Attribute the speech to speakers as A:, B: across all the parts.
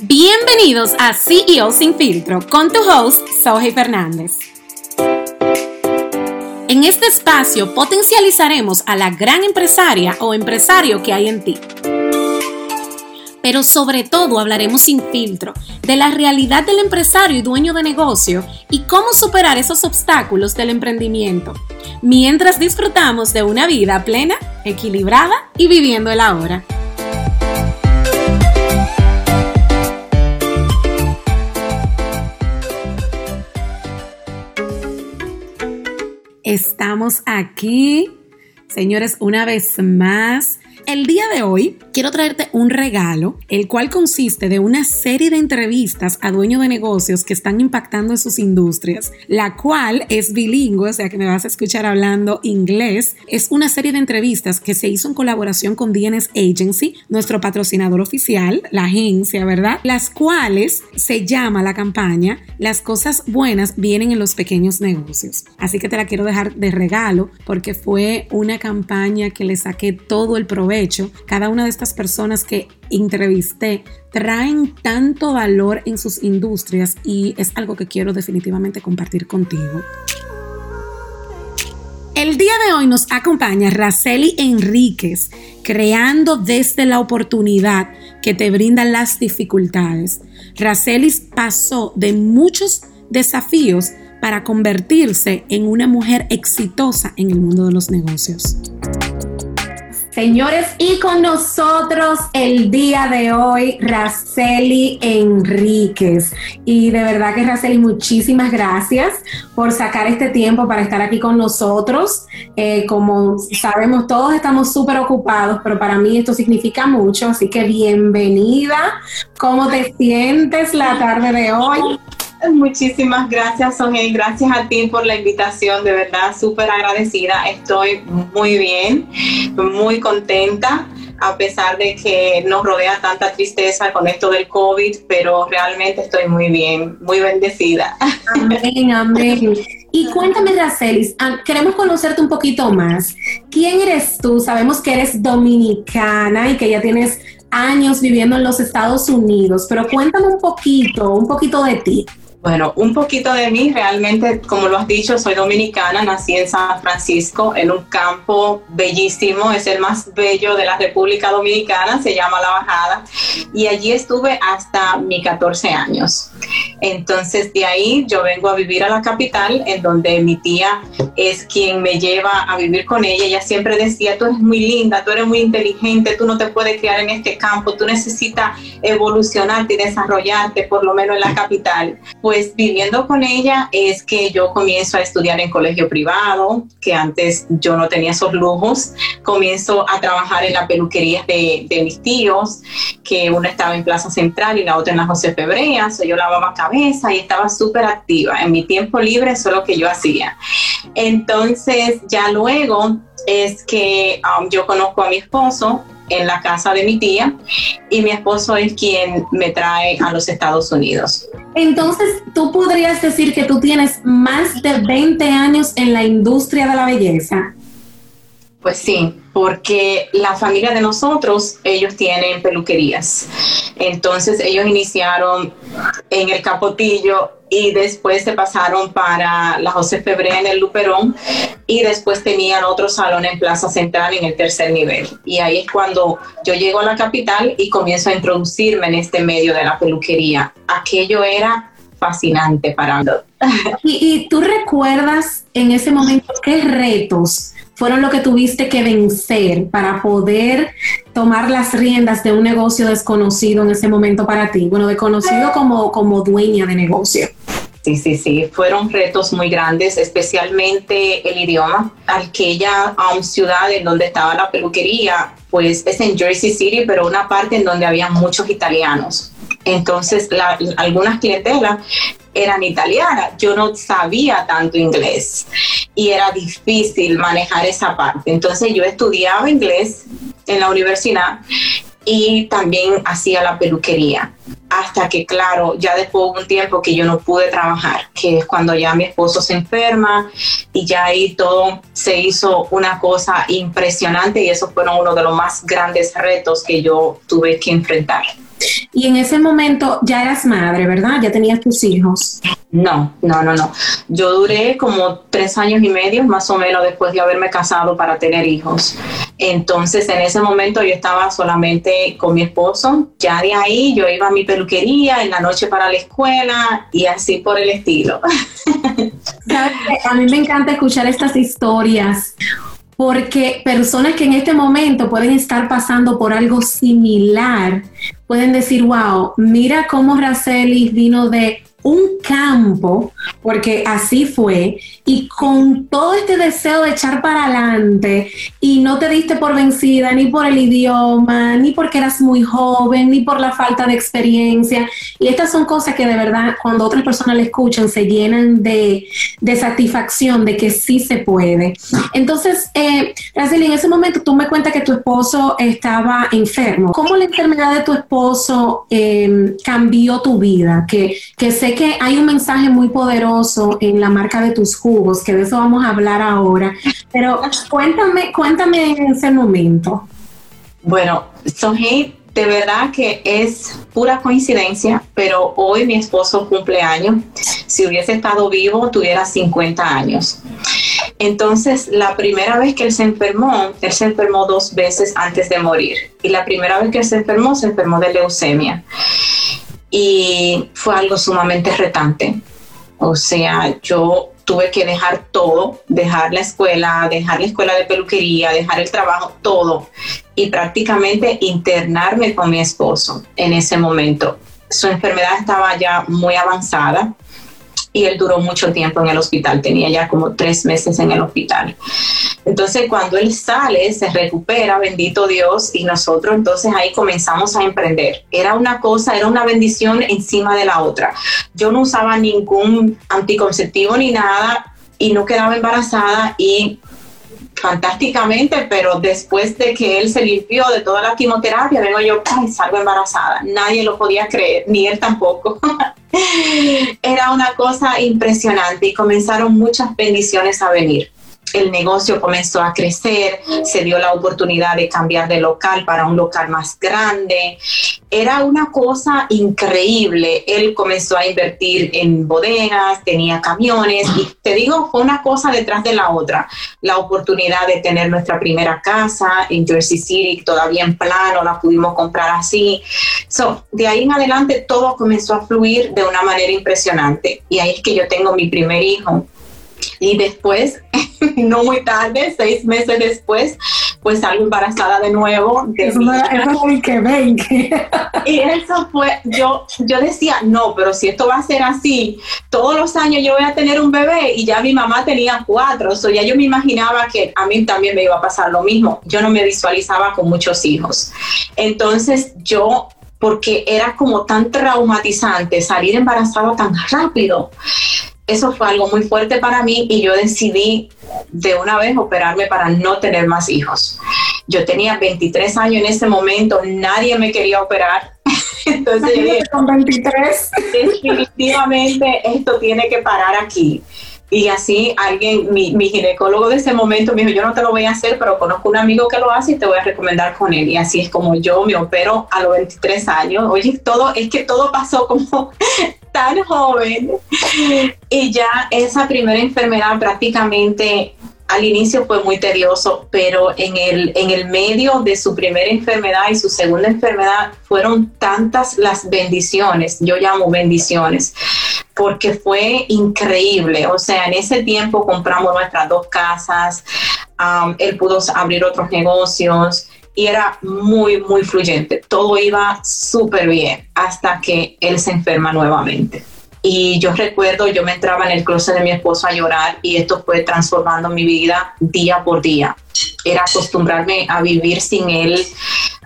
A: Bienvenidos a CEO Sin Filtro con tu host, Soji Fernández. En este espacio potencializaremos a la gran empresaria o empresario que hay en ti. Pero sobre todo hablaremos sin filtro de la realidad del empresario y dueño de negocio y cómo superar esos obstáculos del emprendimiento, mientras disfrutamos de una vida plena, equilibrada y viviendo el ahora. Estamos aquí, señores, una vez más el día de hoy quiero traerte un regalo, el cual consiste de una serie de entrevistas a dueños de negocios que están impactando en sus industrias, la cual es bilingüe, o sea que me vas a escuchar hablando inglés. Es una serie de entrevistas que se hizo en colaboración con DNS Agency, nuestro patrocinador oficial, la agencia, ¿verdad? Las cuales se llama la campaña Las cosas buenas vienen en los pequeños negocios. Así que te la quiero dejar de regalo porque fue una campaña que le saqué todo el provecho hecho, cada una de estas personas que entrevisté traen tanto valor en sus industrias y es algo que quiero definitivamente compartir contigo. El día de hoy nos acompaña Raceli Enríquez, creando desde la oportunidad que te brindan las dificultades. Raceli pasó de muchos desafíos para convertirse en una mujer exitosa en el mundo de los negocios. Señores, y con nosotros el día de hoy, Raceli Enríquez. Y de verdad que Raceli, muchísimas gracias por sacar este tiempo para estar aquí con nosotros. Eh, como sabemos, todos estamos súper ocupados, pero para mí esto significa mucho, así que bienvenida. ¿Cómo te sientes la tarde de hoy?
B: Muchísimas gracias, Sonia, gracias a ti por la invitación, de verdad, súper agradecida. Estoy muy bien, muy contenta, a pesar de que nos rodea tanta tristeza con esto del COVID, pero realmente estoy muy bien, muy bendecida.
A: Amén, amén. Y cuéntame, Racelis, ah, queremos conocerte un poquito más. ¿Quién eres tú? Sabemos que eres dominicana y que ya tienes años viviendo en los Estados Unidos, pero cuéntame un poquito, un poquito de ti.
B: Bueno, un poquito de mí, realmente, como lo has dicho, soy dominicana, nací en San Francisco, en un campo bellísimo, es el más bello de la República Dominicana, se llama La Bajada, y allí estuve hasta mis 14 años. Entonces, de ahí yo vengo a vivir a la capital, en donde mi tía es quien me lleva a vivir con ella. Ella siempre decía, tú eres muy linda, tú eres muy inteligente, tú no te puedes criar en este campo, tú necesitas evolucionarte y desarrollarte, por lo menos en la capital pues viviendo con ella es que yo comienzo a estudiar en colegio privado, que antes yo no tenía esos lujos. Comienzo a trabajar en la peluquería de, mis tíos, que una estaba en Plaza Central y la otra en la José Febrea. So yo lavaba cabeza y estaba súper activa. En mi tiempo libre eso es lo que yo hacía. Entonces ya luego es que um, yo conozco a mi esposo, en la casa de mi tía y mi esposo es quien me trae a los Estados Unidos.
A: Entonces, ¿tú podrías decir que tú tienes más de 20 años en la industria de la belleza?
B: Pues sí, porque la familia de nosotros, ellos tienen peluquerías. Entonces ellos iniciaron en el Capotillo y después se pasaron para la José Febré en el Luperón y después tenían otro salón en Plaza Central en el tercer nivel. Y ahí es cuando yo llego a la capital y comienzo a introducirme en este medio de la peluquería. Aquello era fascinante para mí.
A: ¿Y, y tú recuerdas en ese momento qué retos fueron lo que tuviste que vencer para poder tomar las riendas de un negocio desconocido en ese momento para ti? Bueno, desconocido como, como dueña de negocio.
B: Sí, sí, sí, fueron retos muy grandes, especialmente el idioma. Aquella um, ciudad en donde estaba la peluquería, pues es en Jersey City, pero una parte en donde había muchos italianos. Entonces, algunas clientelas eran italianas. Yo no sabía tanto inglés y era difícil manejar esa parte. Entonces, yo estudiaba inglés en la universidad y también hacía la peluquería. Hasta que, claro, ya después de un tiempo que yo no pude trabajar, que es cuando ya mi esposo se enferma y ya ahí todo se hizo una cosa impresionante y eso fueron uno de los más grandes retos que yo tuve que enfrentar.
A: Y en ese momento ya eras madre, ¿verdad? Ya tenías tus hijos.
B: No, no, no, no. Yo duré como tres años y medio más o menos después de haberme casado para tener hijos. Entonces en ese momento yo estaba solamente con mi esposo. Ya de ahí yo iba a mi peluquería en la noche para la escuela y así por el estilo.
A: A mí me encanta escuchar estas historias porque personas que en este momento pueden estar pasando por algo similar pueden decir, wow, mira cómo Racelis vino de un campo, porque así fue, y con todo este deseo de echar para adelante, y no te diste por vencida ni por el idioma, ni porque eras muy joven, ni por la falta de experiencia. Y estas son cosas que de verdad, cuando otras personas le escuchan, se llenan de, satisfacción de que sí se puede. Entonces, eh, en ese momento tú me cuentas que tu esposo estaba enfermo. ¿Cómo la enfermedad de tu esposo eh, cambió tu vida? Que, que se que hay un mensaje muy poderoso en la marca de tus jugos, que de eso vamos a hablar ahora, pero cuéntame, cuéntame en ese momento.
B: Bueno, Sohei, de verdad que es pura coincidencia, pero hoy mi esposo cumple años. Si hubiese estado vivo, tuviera 50 años. Entonces, la primera vez que él se enfermó, él se enfermó dos veces antes de morir. Y la primera vez que él se enfermó, se enfermó de leucemia y fue algo sumamente retante. O sea, yo tuve que dejar todo, dejar la escuela, dejar la escuela de peluquería, dejar el trabajo, todo, y prácticamente internarme con mi esposo en ese momento. Su enfermedad estaba ya muy avanzada y él duró mucho tiempo en el hospital, tenía ya como tres meses en el hospital. Entonces cuando él sale, se recupera, bendito Dios, y nosotros entonces ahí comenzamos a emprender. Era una cosa, era una bendición encima de la otra. Yo no usaba ningún anticonceptivo ni nada y no quedaba embarazada y fantásticamente, pero después de que él se limpió de toda la quimioterapia, vengo yo, ay, salgo embarazada. Nadie lo podía creer, ni él tampoco. Era una cosa impresionante y comenzaron muchas bendiciones a venir el negocio comenzó a crecer, se dio la oportunidad de cambiar de local para un local más grande. Era una cosa increíble. Él comenzó a invertir en bodegas, tenía camiones y te digo, fue una cosa detrás de la otra. La oportunidad de tener nuestra primera casa en Jersey City, todavía en plano, la pudimos comprar así. So, de ahí en adelante todo comenzó a fluir de una manera impresionante. Y ahí es que yo tengo mi primer hijo y después, no muy tarde, seis meses después, pues salgo embarazada de nuevo.
A: eso, que ven.
B: y eso fue, yo, yo decía, no, pero si esto va a ser así, todos los años yo voy a tener un bebé y ya mi mamá tenía cuatro, o sea, ya yo me imaginaba que a mí también me iba a pasar lo mismo. Yo no me visualizaba con muchos hijos. Entonces yo porque era como tan traumatizante salir embarazada tan rápido eso fue algo muy fuerte para mí y yo decidí de una vez operarme para no tener más hijos. Yo tenía 23 años en ese momento, nadie me quería operar. Entonces,
A: con 23.
B: definitivamente esto tiene que parar aquí. Y así alguien, mi, mi, ginecólogo de ese momento me dijo, yo no te lo voy a hacer, pero conozco un amigo que lo hace y te voy a recomendar con él. Y así es como yo me opero a los 23 años. Oye, todo, es que todo pasó como tan joven. Y ya esa primera enfermedad prácticamente al inicio fue muy tedioso, pero en el, en el medio de su primera enfermedad y su segunda enfermedad fueron tantas las bendiciones, yo llamo bendiciones, porque fue increíble. O sea, en ese tiempo compramos nuestras dos casas, él pudo abrir otros negocios y era muy, muy fluyente. Todo iba súper bien hasta que él se enferma nuevamente. Y yo recuerdo, yo me entraba en el closet de mi esposo a llorar y esto fue transformando mi vida día por día. Era acostumbrarme a vivir sin él,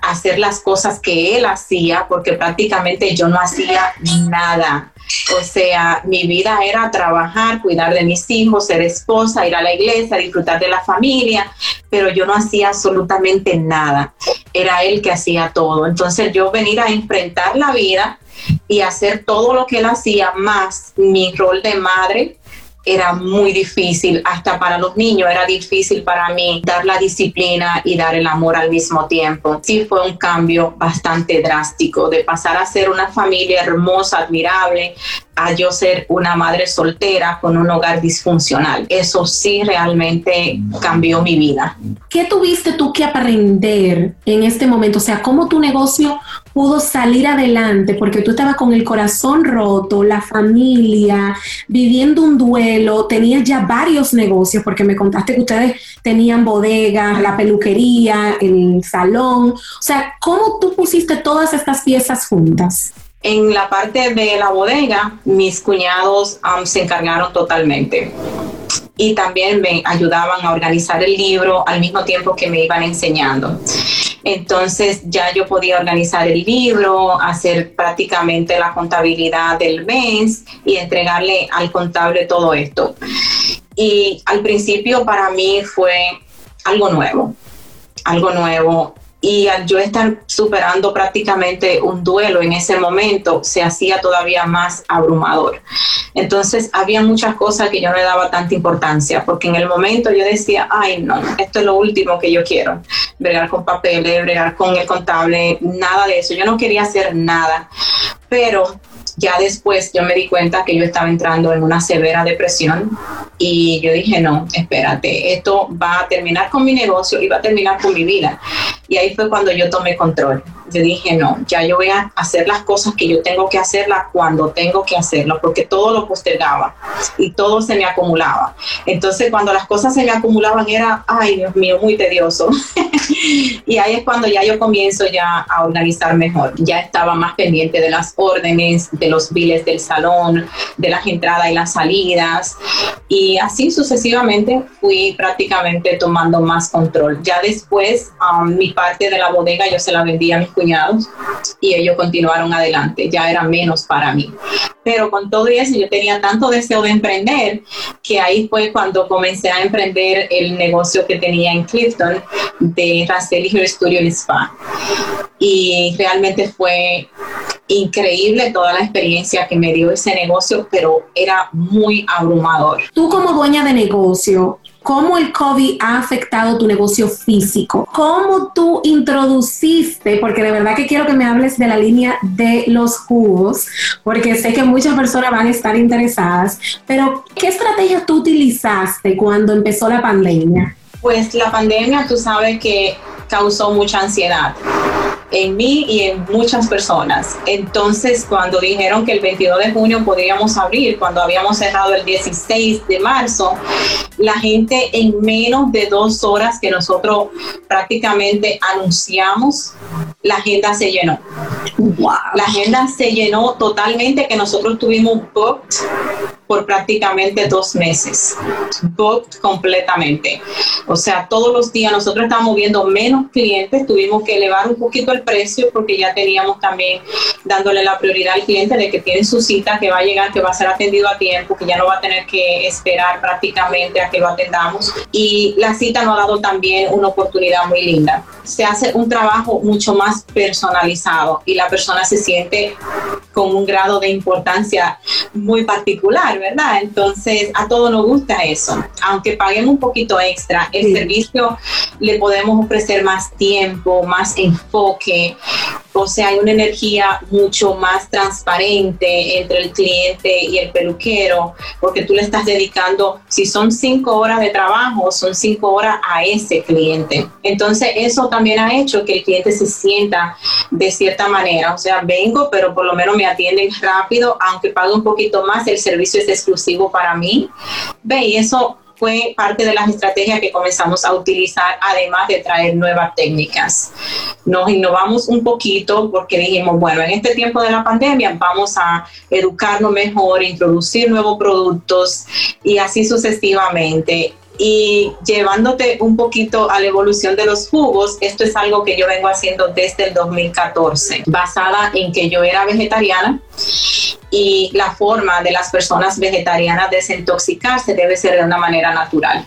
B: hacer las cosas que él hacía, porque prácticamente yo no hacía nada. O sea, mi vida era trabajar, cuidar de mis hijos, ser esposa, ir a la iglesia, disfrutar de la familia, pero yo no hacía absolutamente nada. Era él que hacía todo. Entonces yo venir a enfrentar la vida y hacer todo lo que él hacía, más mi rol de madre, era muy difícil, hasta para los niños era difícil para mí dar la disciplina y dar el amor al mismo tiempo. Sí fue un cambio bastante drástico de pasar a ser una familia hermosa, admirable, a yo ser una madre soltera con un hogar disfuncional. Eso sí realmente cambió mi vida.
A: ¿Qué tuviste tú que aprender en este momento? O sea, ¿cómo tu negocio pudo salir adelante? Porque tú estabas con el corazón roto, la familia, viviendo un duelo, tenías ya varios negocios, porque me contaste que ustedes tenían bodegas, la peluquería, el salón. O sea, ¿cómo tú pusiste todas estas piezas juntas?
B: En la parte de la bodega, mis cuñados se encargaron totalmente y también me ayudaban a organizar el libro al mismo tiempo que me iban enseñando. Entonces ya yo podía organizar el libro, hacer prácticamente la contabilidad del mes y entregarle al contable todo esto. Y al principio para mí fue algo nuevo, algo nuevo y al yo estar superando prácticamente un duelo en ese momento, se hacía todavía más abrumador. Entonces, había muchas cosas que yo no le daba tanta importancia, porque en el momento yo decía, ay, no, esto es lo último que yo quiero, bregar con papeles, bregar con el contable, nada de eso. Yo no quería hacer nada, pero ya después yo me di cuenta que yo estaba entrando en una severa depresión y yo dije, no, espérate, esto va a terminar con mi negocio y va a terminar con mi vida. Y ahí fue cuando yo tomé control. Yo dije, no, ya yo voy a hacer las cosas que yo tengo que hacerlas cuando tengo que hacerlo, porque todo lo postergaba y todo se me acumulaba. Entonces, cuando las cosas se me acumulaban era, ay, Dios mío, muy tedioso. y ahí es cuando ya yo comienzo ya a organizar mejor. Ya estaba más pendiente de las órdenes, de los biles del salón, de las entradas y las salidas. Y así sucesivamente fui prácticamente tomando más control. Ya después, um, mi parte de la bodega yo se la vendía a mis cuñados y ellos continuaron adelante, ya era menos para mí. Pero con todo eso yo tenía tanto deseo de emprender que ahí fue cuando comencé a emprender el negocio que tenía en Clifton de Racel Hair Studio en Spa. Y realmente fue increíble toda la experiencia que me dio ese negocio, pero era muy abrumador.
A: Tú como dueña de negocio, cómo el COVID ha afectado tu negocio físico, cómo tú introduciste, porque de verdad que quiero que me hables de la línea de los jugos, porque sé que muchas personas van a estar interesadas, pero ¿qué estrategia tú utilizaste cuando empezó la pandemia?
B: Pues la pandemia, tú sabes que causó mucha ansiedad en mí y en muchas personas. Entonces, cuando dijeron que el 22 de junio podríamos abrir, cuando habíamos cerrado el 16 de marzo, la gente en menos de dos horas que nosotros prácticamente anunciamos, la agenda se llenó. La agenda se llenó totalmente, que nosotros tuvimos booked por prácticamente dos meses, booked completamente. O sea, todos los días nosotros estamos viendo menos clientes, tuvimos que elevar un poquito el precio porque ya teníamos también dándole la prioridad al cliente de que tiene su cita, que va a llegar, que va a ser atendido a tiempo, que ya no va a tener que esperar prácticamente a que lo atendamos. Y la cita nos ha dado también una oportunidad muy linda. Se hace un trabajo mucho más personalizado y la persona se siente con un grado de importancia muy particular, ¿verdad? Entonces, a todos nos gusta eso. Aunque paguemos un poquito extra, el servicio le podemos ofrecer más tiempo, más enfoque, o sea, hay una energía mucho más transparente entre el cliente y el peluquero, porque tú le estás dedicando, si son cinco horas de trabajo, son cinco horas a ese cliente. Entonces, eso también ha hecho que el cliente se sienta de cierta manera, o sea, vengo, pero por lo menos me atienden rápido, aunque pague un poquito más, el servicio es exclusivo para mí. Ve, y eso fue parte de las estrategias que comenzamos a utilizar, además de traer nuevas técnicas. Nos innovamos un poquito porque dijimos, bueno, en este tiempo de la pandemia vamos a educarnos mejor, introducir nuevos productos y así sucesivamente y llevándote un poquito a la evolución de los jugos, esto es algo que yo vengo haciendo desde el 2014, basada en que yo era vegetariana y la forma de las personas vegetarianas desintoxicarse debe ser de una manera natural.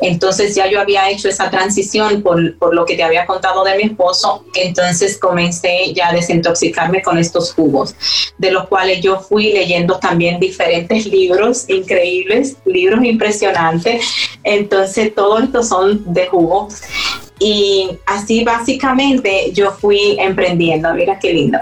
B: Entonces ya yo había hecho esa transición por, por, lo que te había contado de mi esposo, entonces comencé ya a desintoxicarme con estos jugos, de los cuales yo fui leyendo también diferentes libros increíbles, libros impresionantes. Entonces todos estos son de jugo y así básicamente yo fui emprendiendo, mira qué lindo.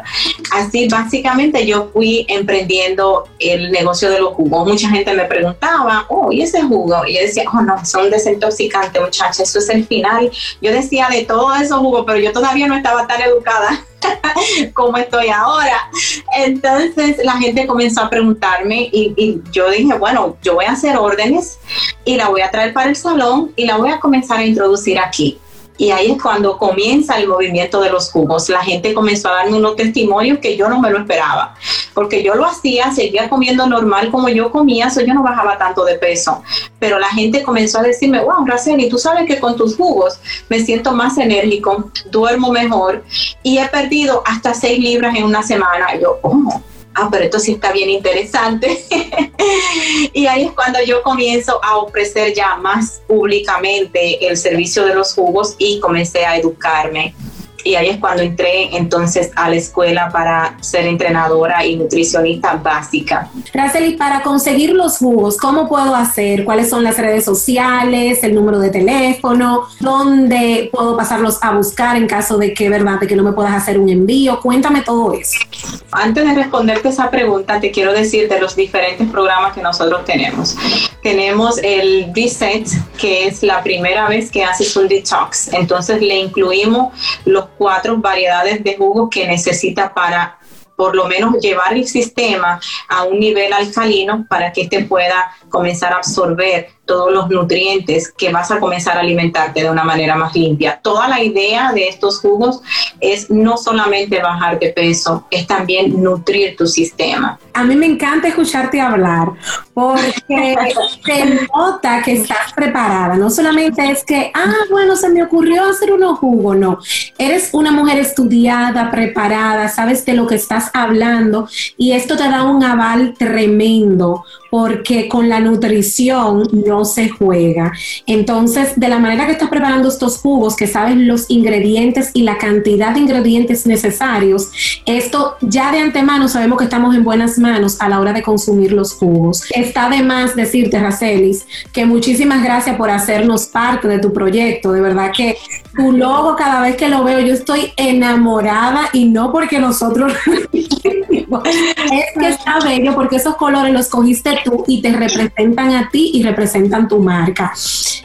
B: Así básicamente yo fui emprendiendo el negocio de los jugos. Mucha gente me preguntaba, oh, ¿y ese jugo? Y yo decía, oh, no, son desintoxicantes, muchachos, eso es el final. Yo decía de todos esos jugos, pero yo todavía no estaba tan educada como estoy ahora. Entonces la gente comenzó a preguntarme y, y, yo dije, bueno, yo voy a hacer órdenes y la voy a traer para el salón y la voy a comenzar a introducir aquí. Y ahí es cuando comienza el movimiento de los jugos. La gente comenzó a darme unos testimonios que yo no me lo esperaba, porque yo lo hacía, seguía comiendo normal como yo comía, eso yo no bajaba tanto de peso. Pero la gente comenzó a decirme, wow, Raceli, tú sabes que con tus jugos me siento más enérgico, duermo mejor y he perdido hasta seis libras en una semana. Yo, oh, ah, pero esto sí está bien interesante. y ahí es cuando yo comienzo a ofrecer ya más públicamente el servicio de los jugos y comencé a educarme y ahí es cuando entré entonces a la escuela para ser entrenadora y nutricionista básica.
A: Raceli, para conseguir los jugos, ¿cómo puedo hacer? ¿Cuáles son las redes sociales, el número de teléfono? ¿Dónde puedo pasarlos a buscar en caso de que, verdad, de que no me puedas hacer un envío? Cuéntame todo eso.
B: Antes de responderte esa pregunta, te quiero decir de los diferentes programas que nosotros tenemos. Tenemos el Reset, que es la primera vez que haces un detox. Entonces le incluimos los cuatro variedades de jugos que necesita para por lo menos llevar el sistema a un nivel alcalino para que éste pueda comenzar a absorber todos los nutrientes que vas a comenzar a alimentarte de una manera más limpia. Toda la idea de estos jugos es no solamente bajar de peso, es también nutrir tu sistema.
A: A mí me encanta escucharte hablar porque se nota que estás preparada. No solamente es que, ah, bueno, se me ocurrió hacer unos jugos, no. Eres una mujer estudiada, preparada, sabes de lo que estás hablando y esto te da un aval tremendo porque con la nutrición no se juega. Entonces, de la manera que estás preparando estos jugos, que sabes los ingredientes y la cantidad de ingredientes necesarios, esto ya de antemano sabemos que estamos en buenas manos a la hora de consumir los jugos. Está de más decirte, Racelis, que muchísimas gracias por hacernos parte de tu proyecto. De verdad que tu logo, cada vez que lo veo, yo estoy enamorada y no porque nosotros es que está bello porque esos colores los cogiste tú y te representan a ti y representan tu marca.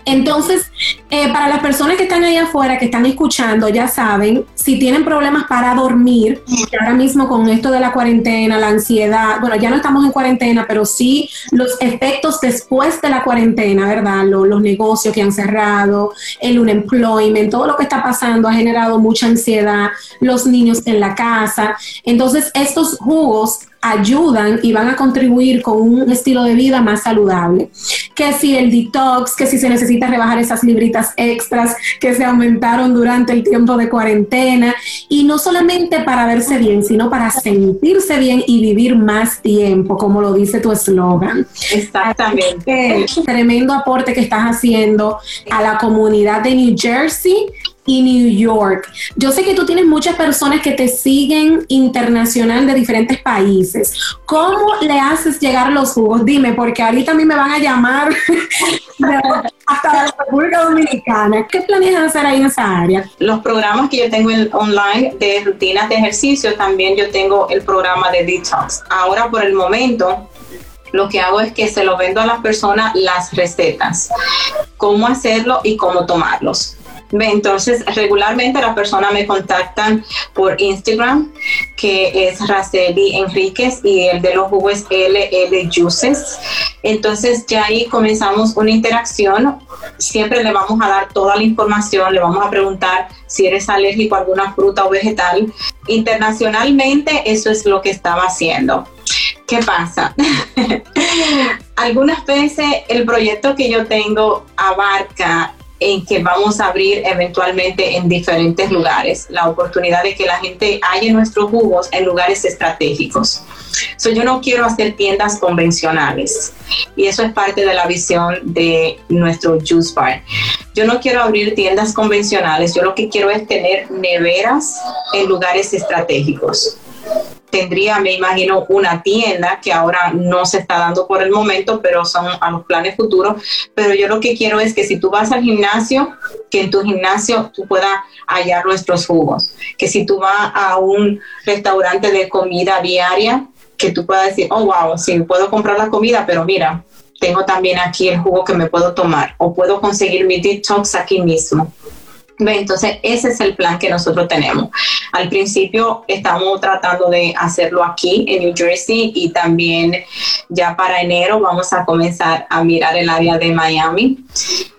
A: Entonces, eh, para las personas que están ahí afuera, que están escuchando, ya saben, si tienen problemas para dormir, ahora mismo con esto de la cuarentena, la ansiedad, bueno, ya no estamos en cuarentena, pero sí los efectos después de la cuarentena, ¿verdad? Los, los negocios que han cerrado, el unemployment, todo lo que está pasando ha generado mucha ansiedad, los niños en la casa. Entonces, estos jugos ayudan y van a contribuir con un estilo de vida más saludable. Que si el detox, que si se necesita rebajar esas libritas extras que se aumentaron durante el tiempo de cuarentena. Y no solamente para verse bien, sino para sentirse bien y vivir más tiempo, como lo dice tu eslogan.
B: Exactamente.
A: Tremendo aporte que estás haciendo a la comunidad de New Jersey y New York. Yo sé que tú tienes muchas personas que te siguen internacional de diferentes países. ¿Cómo le haces llegar los jugos? Dime, porque ahorita a mí me van a llamar hasta la República Dominicana. ¿Qué planeas hacer ahí en esa área?
B: Los programas que yo tengo en online de rutinas de ejercicio, también yo tengo el programa de detox. Ahora por el momento lo que hago es que se lo vendo a las personas las recetas, cómo hacerlo y cómo tomarlos. Entonces, regularmente las personas me contactan por Instagram, que es Raceli Enríquez, y el de los jugos LL Juices. Entonces, ya ahí comenzamos una interacción. Siempre le vamos a dar toda la información, le vamos a preguntar si eres alérgico a alguna fruta o vegetal. Internacionalmente, eso es lo que estaba haciendo ¿qué pasa? Algunas veces el proyecto que yo tengo abarca en que vamos a abrir eventualmente en diferentes lugares, la oportunidad de que la gente haya nuestros jugos en lugares estratégicos. So, yo no quiero hacer tiendas convencionales y eso es parte de la visión de nuestro Juice Bar. Yo no quiero abrir tiendas convencionales, yo lo que quiero es tener neveras en lugares estratégicos tendría, me imagino, una tienda que ahora no se está dando por el momento, pero son a los planes futuros. Pero yo lo que quiero es que si tú vas al gimnasio, que en tu gimnasio tú puedas hallar nuestros jugos. Que si tú vas a un restaurante de comida diaria, que tú puedas decir, oh, wow, sí, puedo comprar la comida, pero mira, tengo también aquí el jugo que me puedo tomar o puedo conseguir mi detox aquí mismo. Entonces, ese es el plan que nosotros tenemos. Al principio estamos tratando de hacerlo aquí en New Jersey y también ya para enero vamos a comenzar a mirar el área de Miami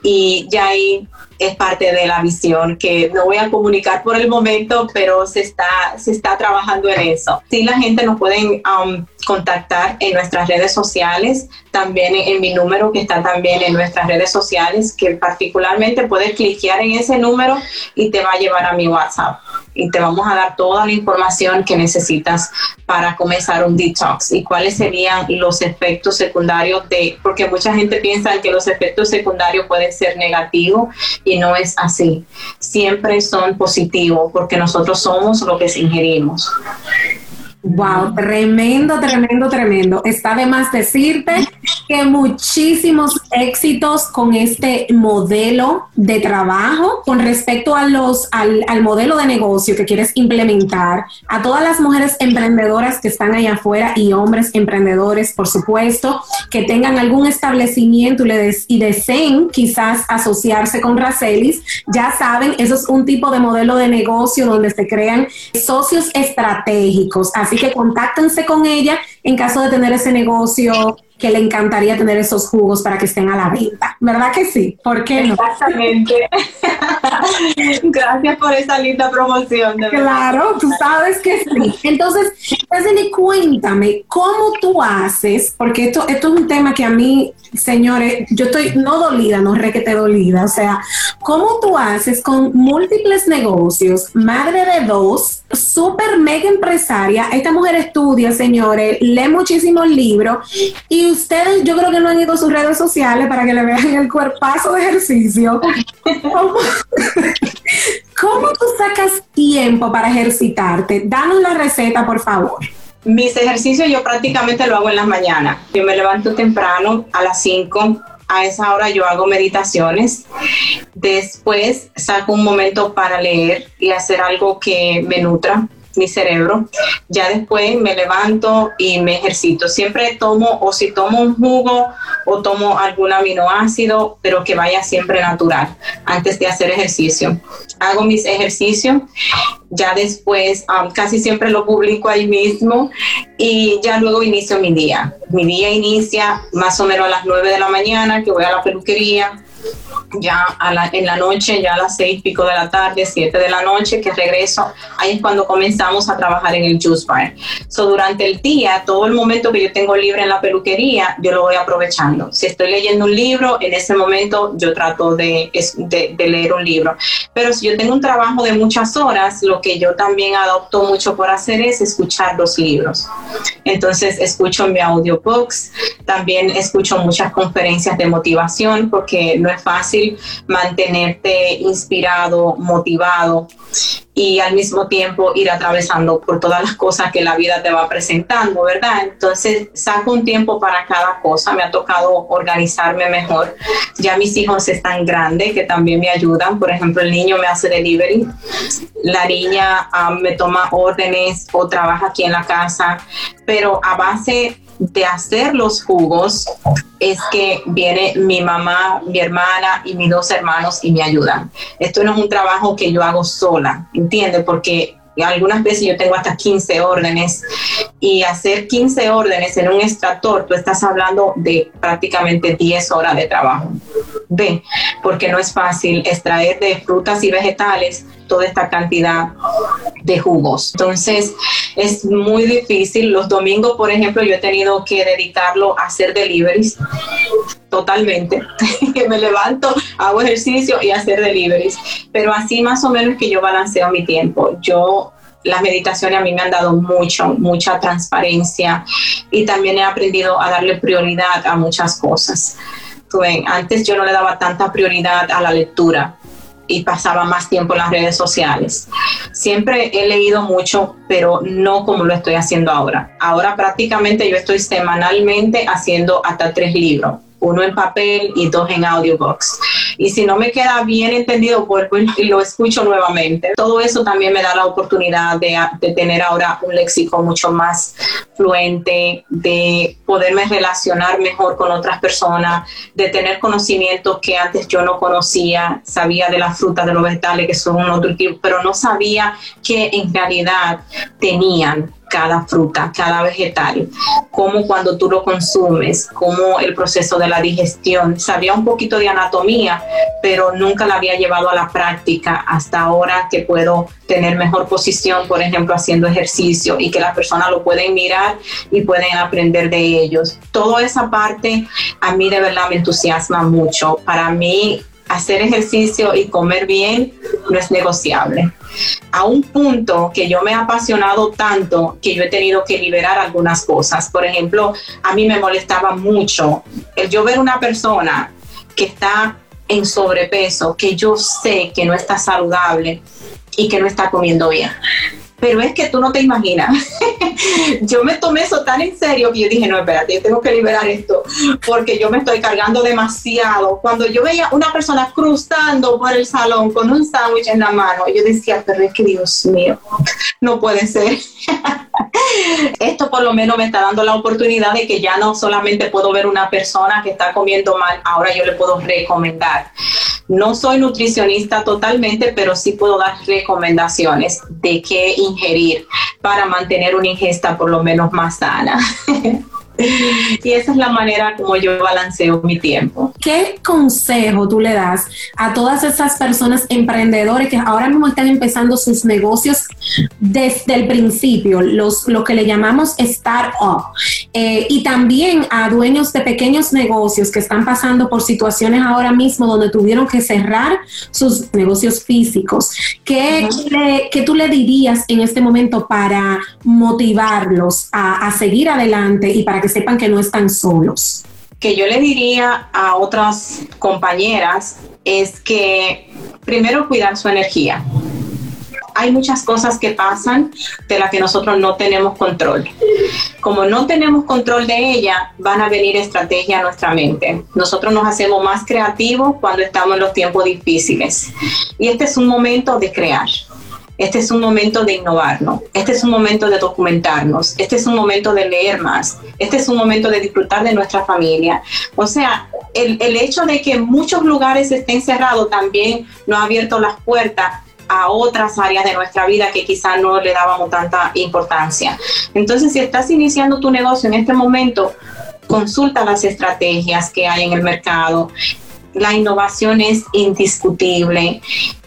B: y ya ahí es parte de la visión que no voy a comunicar por el momento, pero se está, se está trabajando en eso. Sí, la gente nos puede um, contactar en nuestras redes sociales, también en, mi número que está también en nuestras redes sociales, que particularmente puedes cliquear en ese número y te va a llevar a mi WhatsApp y te vamos a dar toda la información que necesitas para comenzar un detox y cuáles serían los efectos secundarios de, porque mucha gente piensa que los efectos secundarios pueden ser negativos y no es así. Siempre son positivos porque nosotros somos lo que ingerimos.
A: Wow, tremendo, tremendo, tremendo. Está de más decirte que muchísimos éxitos con este modelo de trabajo con respecto a los, al, al, modelo de negocio que quieres implementar, a todas las mujeres emprendedoras que están allá afuera y hombres emprendedores, por supuesto, que tengan algún establecimiento y deseen quizás asociarse con Racelis, ya saben, eso es un tipo de modelo de negocio donde se crean socios estratégicos. Así que contáctense con ella en caso de tener ese negocio que le encantaría tener esos jugos para que estén a la venta. ¿Verdad que sí? ¿Por qué
B: no? Exactamente. Gracias por esa linda promoción.
A: claro, tú sabes que sí. Entonces, Leslie, cuéntame, ¿cómo tú haces? Porque esto, esto es un tema que a mí, señores, yo estoy no dolida, no requete dolida. O sea, ¿cómo tú haces con múltiples negocios, madre de dos, súper mega empresaria? Esta mujer estudia, señores, lee muchísimos libros y ustedes yo creo que no han ido a sus redes sociales para que le vean el cuerpazo de ejercicio. ¿Cómo, tú sacas tiempo para ejercitarte? Danos la receta, por favor.
B: Mis ejercicios yo prácticamente lo hago en las mañanas. Yo me levanto temprano a las 5 a esa hora yo hago meditaciones. Después saco un momento para leer y hacer algo que me nutra mi cerebro. Ya después me levanto y me ejercito. Siempre tomo, o si tomo un jugo o tomo algún aminoácido, pero que vaya siempre natural antes de hacer ejercicio. Hago mis ejercicios, ya después casi siempre lo publico ahí mismo y ya luego inicio mi día. Mi día inicia más o menos a las 9 de la mañana, que voy a la peluquería ya en la noche, ya a las seis pico de la tarde, siete de la noche, que regreso, ahí es cuando comenzamos a trabajar en el juice bar. So, durante el día, todo el momento que yo tengo libre en la peluquería, yo lo voy aprovechando. Si estoy leyendo un libro, en ese momento yo trato de, de, de leer un libro. Pero si yo tengo un trabajo de muchas horas, lo que yo también adopto mucho por hacer es escuchar los libros. Entonces, escucho mi audiobooks, también escucho muchas conferencias de motivación, porque no es fácil mantenerte inspirado, motivado y al mismo tiempo ir atravesando por todas las cosas que la vida te va presentando, ¿verdad? Entonces saco un tiempo para cada cosa, me ha tocado organizarme mejor. Ya mis hijos están grandes que también me ayudan, por ejemplo el niño me hace delivery, la niña ah, me toma órdenes o trabaja aquí en la casa, pero a base de hacer los jugos es que viene mi mamá, mi hermana y mis dos hermanos y me ayudan. Esto no es un trabajo que yo hago sola, ¿entiendes? Porque algunas veces yo tengo hasta 15 órdenes y hacer 15 órdenes en un extractor, tú estás hablando de prácticamente 10 horas de trabajo. B, porque no es fácil extraer de frutas y vegetales toda esta cantidad de jugos. Entonces es muy difícil. Los domingos, por ejemplo, yo he tenido que dedicarlo a hacer deliveries totalmente. Me levanto, hago ejercicio y hacer deliveries. Pero así más o menos que yo balanceo mi tiempo. Yo las meditaciones a mí me han dado mucho, mucha transparencia y también he aprendido a darle prioridad a muchas cosas. Antes yo no le daba tanta prioridad a la lectura y pasaba más tiempo en las redes sociales. Siempre he leído mucho, pero no como lo estoy haciendo ahora. Ahora prácticamente yo estoy semanalmente haciendo hasta tres libros uno en papel y dos en audiobox. Y si no me queda bien entendido, y lo escucho nuevamente. Todo eso también me da la oportunidad de, de tener ahora un léxico mucho más fluente, de poderme relacionar mejor con otras personas, de tener conocimientos que antes yo no conocía, sabía de las frutas, de los vegetales, que son un otro tipo, pero no sabía que en realidad tenían cada fruta, cada vegetal, cómo cuando tú lo consumes, cómo el proceso de la digestión. Sabía un poquito de anatomía, pero nunca la había llevado a la práctica hasta ahora que puedo tener mejor posición, por ejemplo, haciendo ejercicio y que las personas lo pueden mirar y pueden aprender de ellos. Toda esa parte a mí de verdad me entusiasma mucho. Para mí hacer ejercicio y comer bien no es negociable. A un punto que yo me he apasionado tanto que yo he tenido que liberar algunas cosas. Por ejemplo, a mí me molestaba mucho el yo ver una persona que está en sobrepeso, que yo sé que no está saludable y que no está comiendo bien pero es que tú no te imaginas. yo me tomé eso tan en serio que yo dije, no, espérate, yo tengo que liberar esto porque yo me estoy cargando demasiado. Cuando yo veía una persona cruzando por el salón con un sándwich en la mano, yo decía, pero es que Dios mío, no puede ser. esto por lo menos me está dando la oportunidad de que ya no solamente puedo ver una persona que está comiendo mal, ahora yo le puedo recomendar. No soy nutricionista totalmente, pero sí puedo dar recomendaciones de qué ingerir para mantener una ingesta por lo menos más sana. y esa es la manera como yo balanceo mi tiempo.
A: ¿Qué consejo tú le das a todas esas personas emprendedores que ahora mismo están empezando sus negocios desde el principio, los, lo que le llamamos startup, eh, y también a dueños de pequeños negocios que están pasando por situaciones ahora mismo donde tuvieron que cerrar sus negocios físicos? ¿Qué, tú le dirías en este momento para motivarlos a, a seguir adelante y para que sepan que no están solos.
B: Que yo le diría a otras compañeras es que primero cuidar su energía. Hay muchas cosas que pasan de las que nosotros no tenemos control. Como no tenemos control de ella, van a venir estrategias a nuestra mente. Nosotros nos hacemos más creativos cuando estamos en los tiempos difíciles. Y este es un momento de crear este es un momento de innovarnos, este es un momento de documentarnos, este es un momento de leer más, este es un momento de disfrutar de nuestra familia. O sea, el, hecho de que muchos lugares estén cerrados también nos ha abierto las puertas a otras áreas de nuestra vida que quizá no le dábamos tanta importancia. Entonces, si estás iniciando tu negocio en este momento, consulta las estrategias que hay en el mercado. La innovación es indiscutible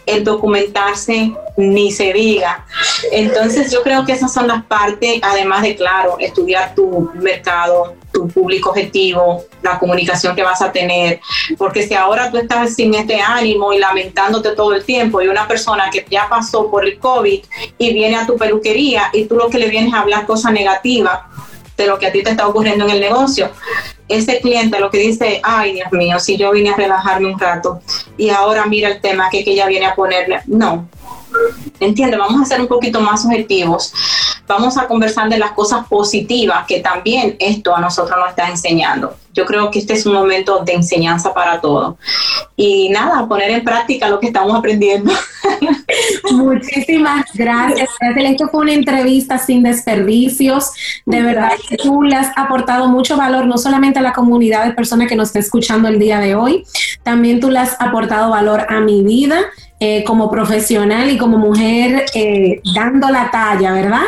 B: el documentarse ni se diga. Entonces yo creo que esas son las partes, además de, claro, estudiar tu mercado, tu público objetivo, la comunicación que vas a tener, porque si ahora tú estás sin este ánimo y lamentándote todo el tiempo y una persona que ya pasó por el COVID y viene a tu peluquería y tú lo que le vienes a hablar cosas negativas de lo que a ti te está ocurriendo en el negocio, ese cliente lo que dice, ay Dios mío, si yo vine a relajarme un rato y ahora mira el tema que, que ella viene a ponerle, no. Entiende, vamos a ser un poquito más objetivos. Vamos a conversar de las cosas positivas que también esto a nosotros nos está enseñando yo creo que este es un momento de enseñanza para todos. Y nada, poner en práctica lo que estamos aprendiendo.
A: Muchísimas gracias. Esto fue una entrevista sin desperdicios. De verdad que tú le has aportado mucho valor, no solamente a la comunidad de personas que nos está escuchando el día de hoy, también tú le has aportado valor a mi vida eh, como profesional y como mujer eh, dando la talla, ¿verdad?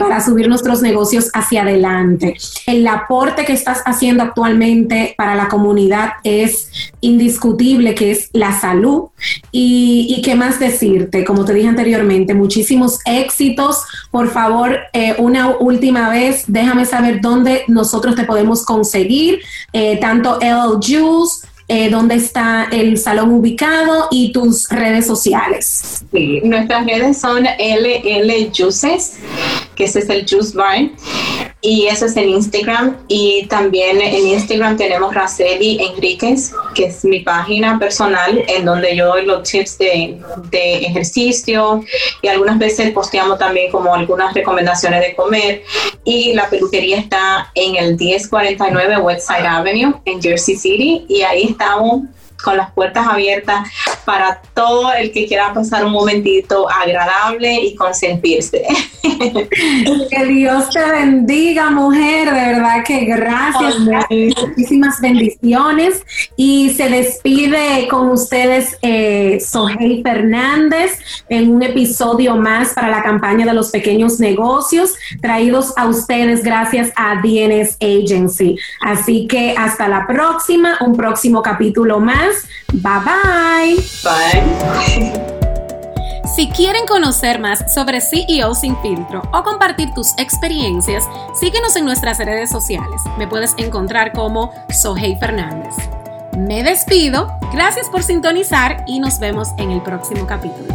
A: para subir nuestros negocios hacia adelante. El aporte que estás haciendo actualmente para la comunidad es indiscutible, que es la salud. Y, y qué más decirte, como te dije anteriormente, muchísimos éxitos. Por favor, una última vez, déjame saber dónde nosotros te podemos conseguir, tanto LL Juice, eh, dónde está el salón ubicado y tus redes sociales.
B: Sí, nuestras redes son LL Juices, que ese es el Juice Bar, y eso es en Instagram. Y también en Instagram tenemos Raceli Enríquez, que es mi página personal, en donde yo doy los tips de, de ejercicio y algunas veces posteamos también como algunas recomendaciones de comer. Y la peluquería está en el 1049 Westside Avenue en Jersey City y ahí estamos con las puertas abiertas para todo el que quiera pasar un momentito agradable y consentirse.
A: Que Dios te bendiga, mujer. De verdad que gracias. Muchísimas bendiciones. Y se despide con ustedes eh, Fernández en un episodio más para la campaña de los pequeños negocios, traídos a ustedes gracias a DNS Agency. Así que hasta la próxima, un próximo capítulo más Bye bye.
B: Bye.
A: Si quieren conocer más sobre CEO sin filtro o compartir tus experiencias, síguenos en nuestras redes sociales. Me puedes encontrar como Sohey Fernández. Me despido, gracias por sintonizar y nos vemos en el próximo capítulo.